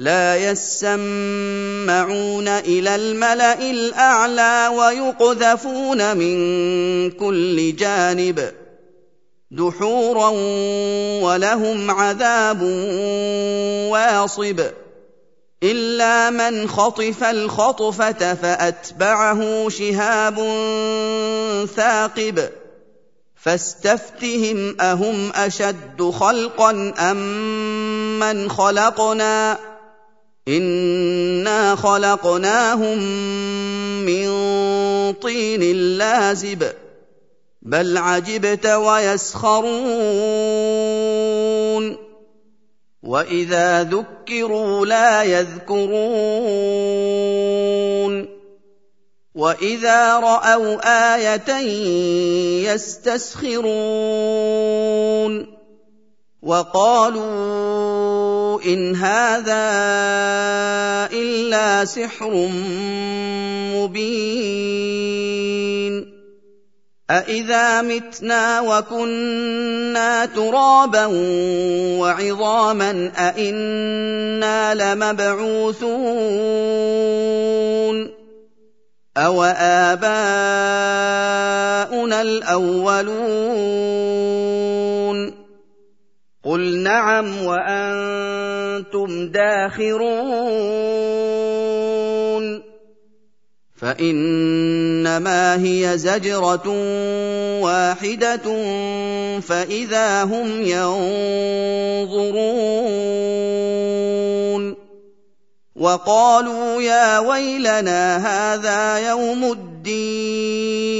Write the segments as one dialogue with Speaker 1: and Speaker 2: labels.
Speaker 1: لا يسمعون إلى الملأ الأعلى ويقذفون من كل جانب دحورا ولهم عذاب واصب إلا من خطف الخطفة فأتبعه شهاب ثاقب فاستفتهم أهم أشد خلقا أم من خلقنا انا خلقناهم من طين لازب بل عجبت ويسخرون واذا ذكروا لا يذكرون واذا راوا إيه يستسخرون وقالوا إن هذا إلا سحر مبين أإذا متنا وكنا ترابا وعظاما أإنا لمبعوثون أوآباؤنا الأولون قل نعم وأنتم داخرون فانما هي زجره واحدة فاذا هم ينظرون وقالوا يا ويلنا هذا يوم الدين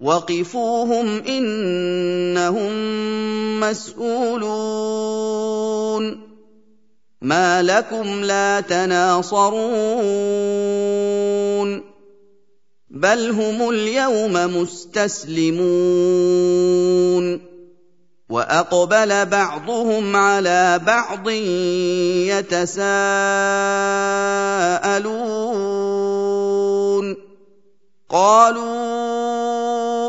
Speaker 1: وقفوهم انهم مسئولون ما لكم لا تناصرون بل هم اليوم مستسلمون واقبل بعضهم على بعض يتساءلون قالوا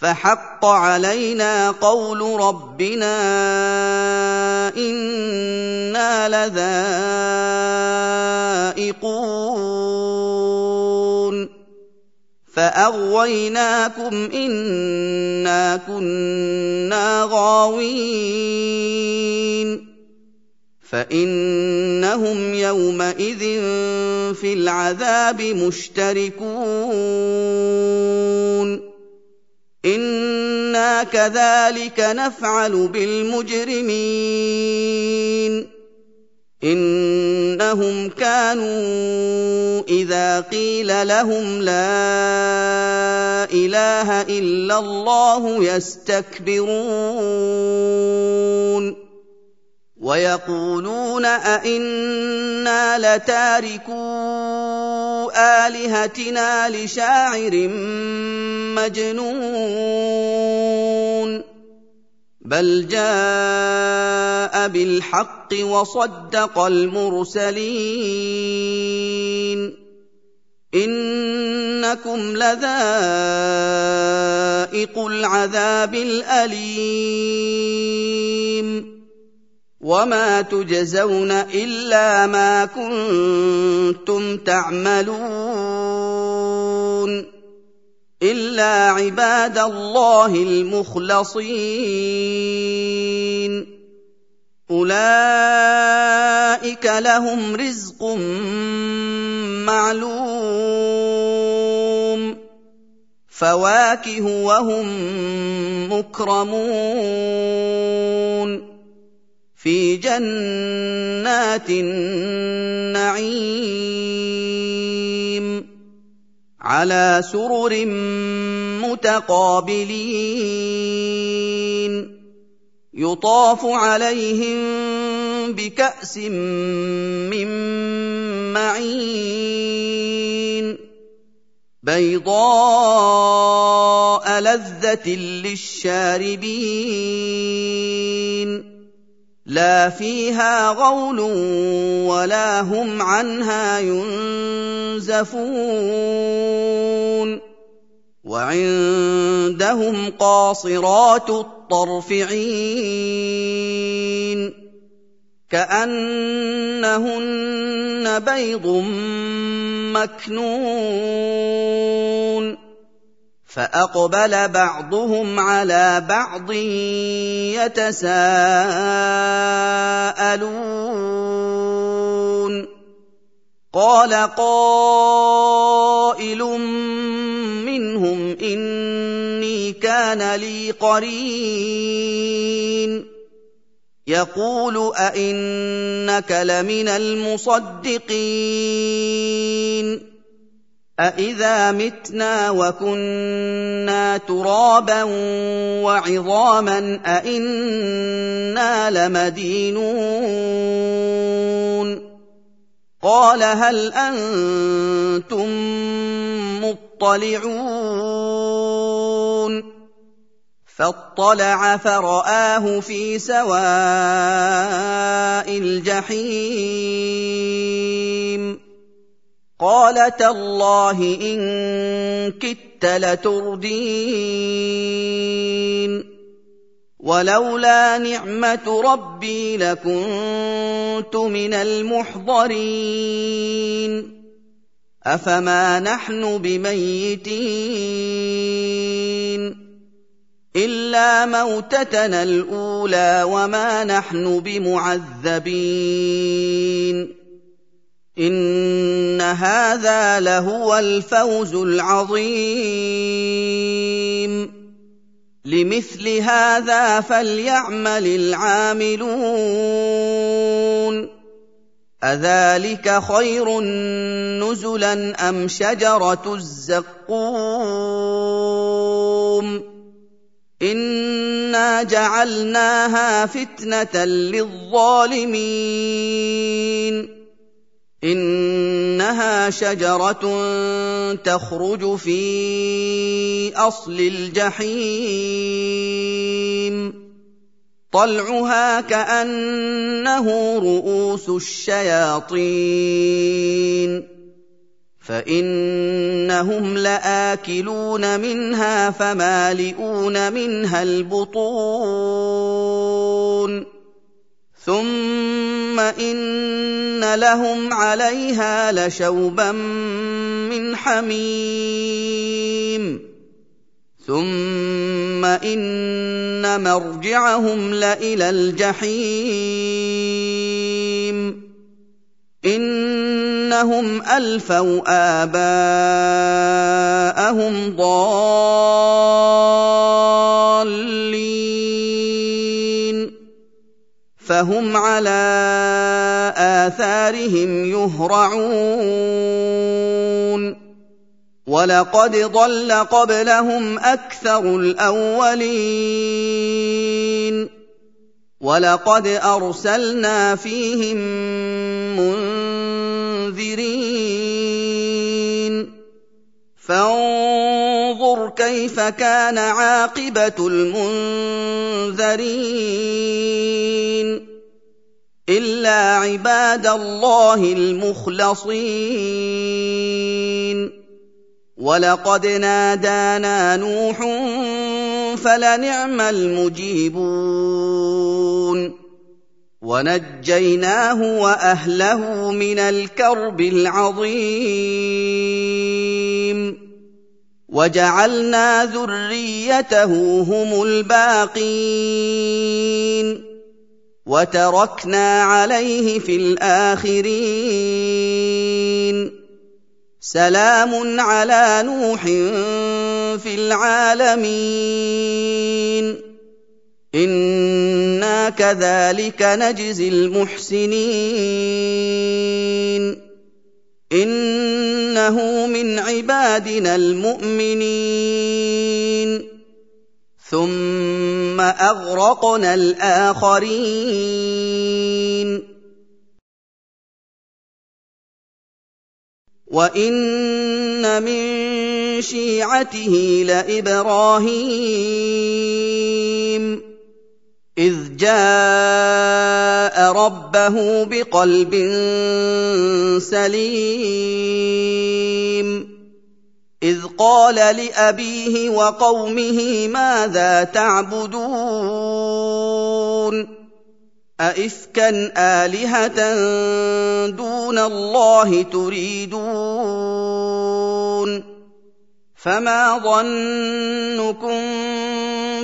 Speaker 1: فحق علينا قول ربنا إنا لذائقون. فأغويناكم إنا كنا غاوين. فإنهم يومئذ في العذاب مشتركون. أنا كذلك نفعل بالمجرمين انهم كانوا اذا قيل لهم لا اله الا الله يستكبرون ويقولون أئنا لتاركو آلهتنا لشاعر مجنون بل جاء بالحق وصدق المرسلين إنكم لذائق العذاب الأليم وما تجزون الا ما كنتم تعملون الا عباد الله المخلصين اولئك لهم رزق معلوم فواكه وهم مكرمون في جنات النعيم. على سرر متقابلين. يطاف عليهم بكأس من معين. بيضاء لذة للشاربين. لا فيها غول ولا هم عنها ينزفون وعندهم قاصرات الطرف عين كأنهن بيض مكنون فأقبل بعضهم على بعض يتساءلون. قال قائل منهم إني كان لي قرين. يقول أئنك لمن المصدقين. أَإِذَا مِتْنَا وَكُنَّا تُرَابًا وَعِظَامًا أَإِنَّا لَمَدِينُونَ قَالَ هَلْ أَنتُم مُّطَّلِعُونَ فَاطَّلَعَ فَرَآهُ فِي سَوَاءِ الْجَحِيمِ قال تالله ان كدت لتردين ولولا نعمه ربي لكنت من المحضرين افما نحن بميتين الا موتتنا الاولى وما نحن بمعذبين هذا لهو الفوز العظيم. لمثل هذا فليعمل العاملون. أذلك خير نزلا أم شجرة الزقوم؟ إنا جعلناها فتنة للظالمين. إنها شجرة تخرج في أصل الجحيم. طلعها كأنه رؤوس الشياطين. فإنهم لآكلون منها فمالئون منها البطون. ثم ان لهم عليها لشوبا من حميم ثم ان مرجعهم لالى الجحيم انهم الفوا اباءهم ضالين فهم على آثارهم يهرعون. ولقد ضل قبلهم أكثر الأولين. ولقد أرسلنا فيهم منذرين. فانظر كيف كان عاقبة المنذرين إلا عباد الله المخلصين. ولقد نادانا نوح فلنعم المجيبون. ونجيناه وأهله من الكرب العظيم. وجعلنا ذريته هم الباقين. وتركنا عليه في الآخرين. سلام على نوح في العالمين. أنا كذلك نجزي المحسنين انه من عبادنا المؤمنين ثم اغرقنا الاخرين وان من شيعته لابراهيم إذ جاء ربه بقلب سليم. إذ قال لأبيه وقومه ماذا تعبدون؟ أئفكا آلهة دون الله تريدون؟ فما ظنكم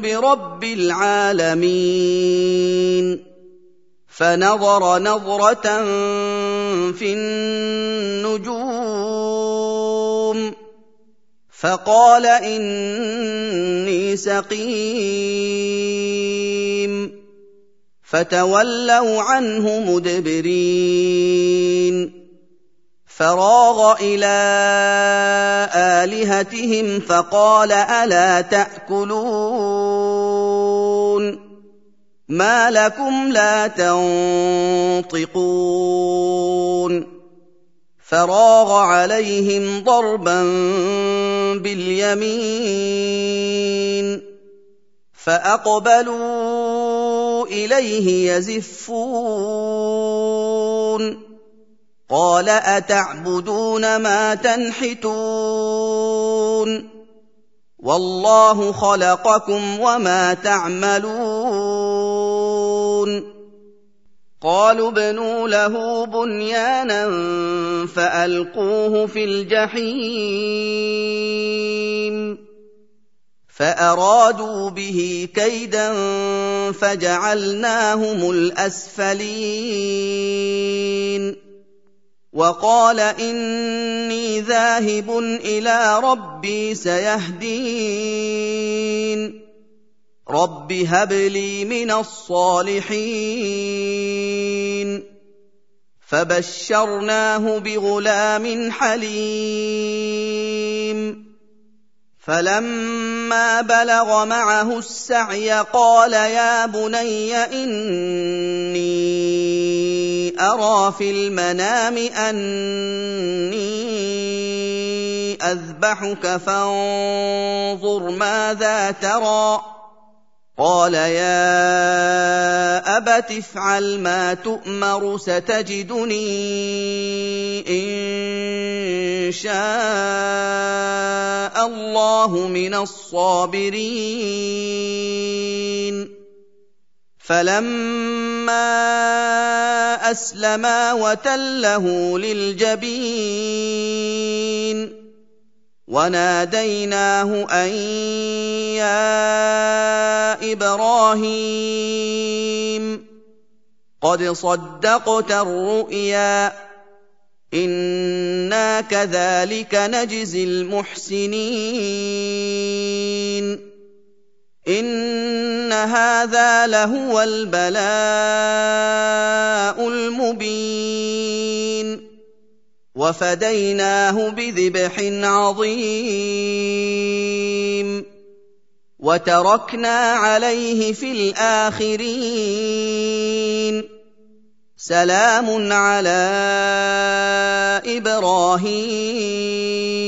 Speaker 1: برب العالمين. فنظر نظرة في النجوم. فقال إني سقيم. فتولوا عنه مدبرين. فراغ إلى آلهتهم فقال ألا تأكلون ما لكم لا تنطقون فراغ عليهم ضربا باليمين فأقبلوا إليه يزفون قال أتعبدون ما تنحتون والله خلقكم وما تعملون قالوا ابنوا له بنيانا فألقوه في الجحيم فأرادوا به كيدا فجعلناهم الأسفلين وقال إني ذاهب إلى ربي سيهدين. رب هب لي من الصالحين. فبشرناه بغلام حليم. فلما بلغ معه السعي قال يا بني إني أرى في المنام أني أذبحك فانظر ماذا ترى. قال يا أبت افعل ما تؤمر ستجدني إن شاء الله من الصابرين. فلما اسلما وتله للجبين وناديناه ان يا إبراهيم قد صدقت الرؤيا أنا كذلك نجزي المحسنين ان هذا لهو البلاء المبين وفديناه بذبح عظيم وتركنا عليه في الاخرين سلام على إبراهيم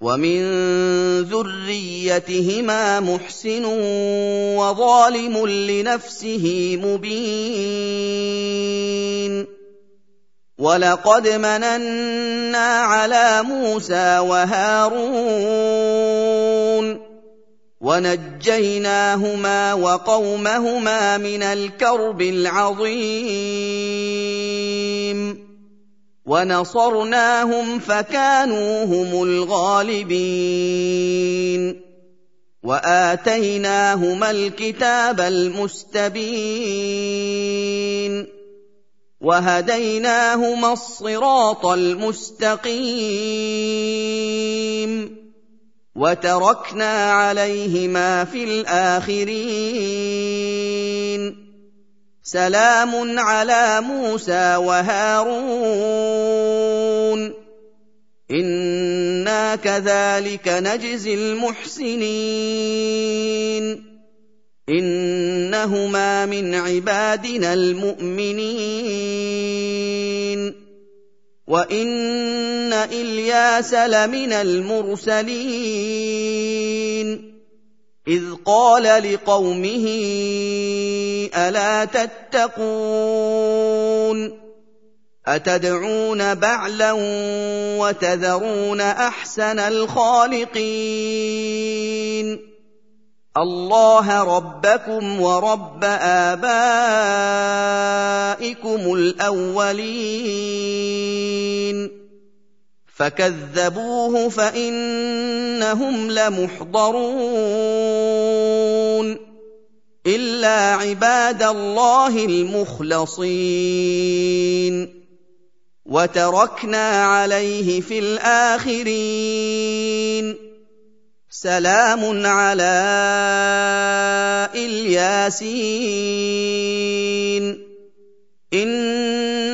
Speaker 1: ومن ذريتهما محسن وظالم لنفسه مبين. ولقد مننا على موسى وهارون ونجيناهما وقومهما من الكرب العظيم. ونصرناهم فكانوا هم الغالبين. وآتيناهما الكتاب المستبين. وهديناهما الصراط المستقيم. وتركنا عليهما في الآخرين. سلام على موسى وهارون. إنا كذلك نجزي المحسنين. إنهما من عبادنا المؤمنين. وإن إلياس لمن المرسلين. إذ قال لقومه ألا تتقون؟ أتدعون بعلا وتذرون أحسن الخالقين؟ الله ربكم ورب آبائكم الأولين. فكذبوه فإنهم لمحضرون إلا عباد الله المخلصين. وتركنا عليه في الآخرين. سلام على إلياسين.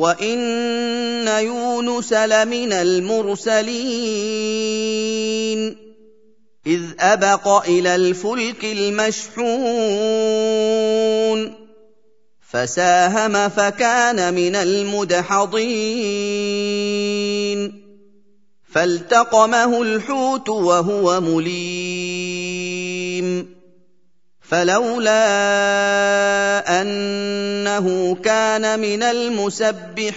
Speaker 1: وان يونس لمن المرسلين اذ ابق إلى الفلك المشحون فساهم فكان من المدحضين فالتقمه الحوت وهو مليم فلولا أنه كان من المسبحين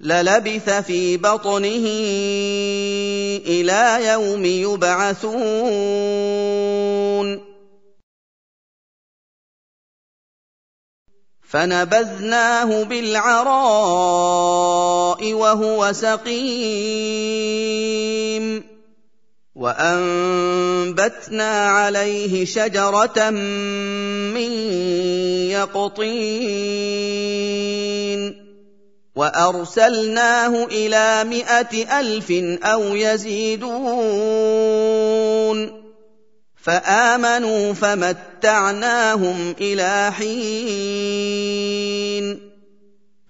Speaker 1: للبث في بطنه إلى يوم يبعثون. فنبذناه بالعراء وهو سقيم. وأنبتنا عليه شجرة من يقطين وأرسلناه إلى مائه ألف أو يزيدون فآمنوا فمتعناهم إلى حين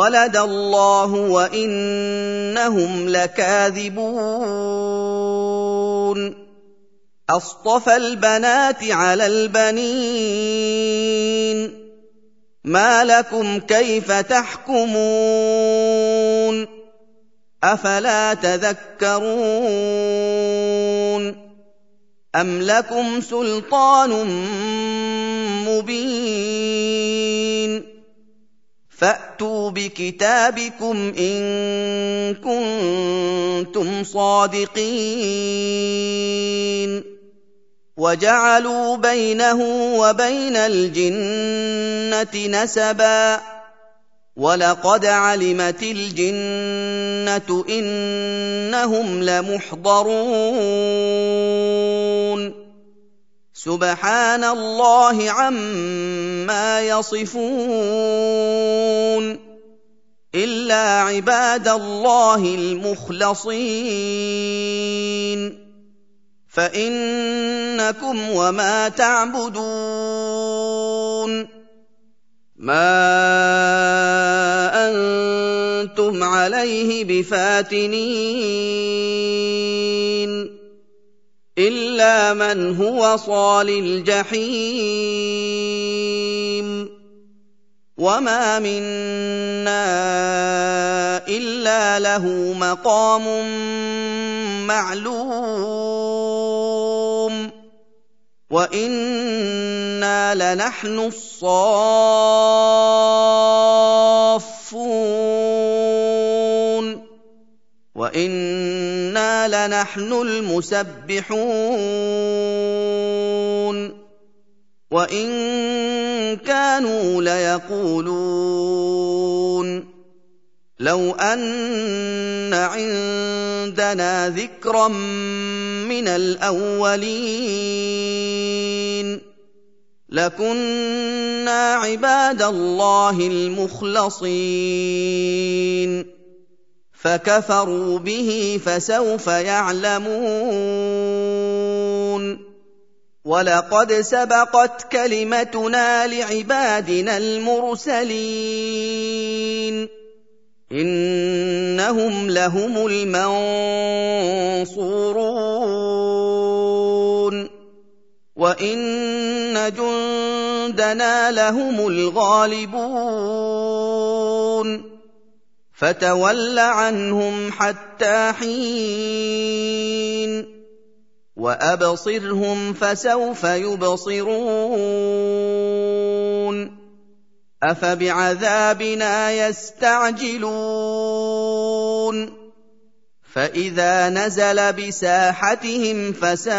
Speaker 1: ولد الله وإنهم لكاذبون. أصطفى البنات على البنين. ما لكم كيف تحكمون؟ أفلا تذكرون؟ أم لكم سلطان مبين؟ فأتوا بكتابكم إن كنتم صادقين. وجعلوا بينه وبين الجنة نسبا. ولقد علمت الجنة إنهم لمحضرون. سبحان الله عما يصفون الا عباد الله المخلصين فانكم وما تعبدون ما أنتم عليه بفاتنين إلا من هو صال الجحيم. وما منا إلا له مقام معلوم. وإنا لنحن الصافون. وأنا لنحن المسبحون وإن كانوا ليقولون لو أن عندنا ذكرا من الأولين لكنا عباد الله المخلصين. فكفروا به فسوف يعلمون. ولقد سبقت كلمتنا لعبادنا المرسلين. إنهم لهم المنصورون. وإن جندنا لهم الغالبون. فتول عنهم حتى حين وأبصرهم فسوف يبصرون أفبعذابنا يستعجلون فإذا نزل بساحتهم فساء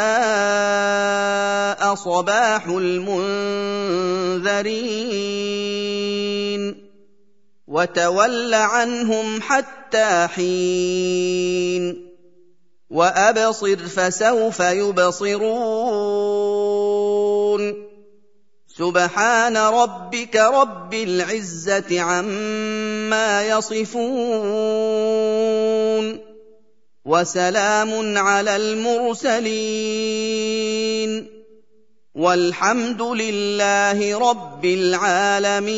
Speaker 1: صباح المنذرين وتول عنهم حتى حين وأبصر فسوف يبصرون. سبحان ربك رب العزة عما يصفون. وسلام على المرسلين. والحمد لله رب العالمين.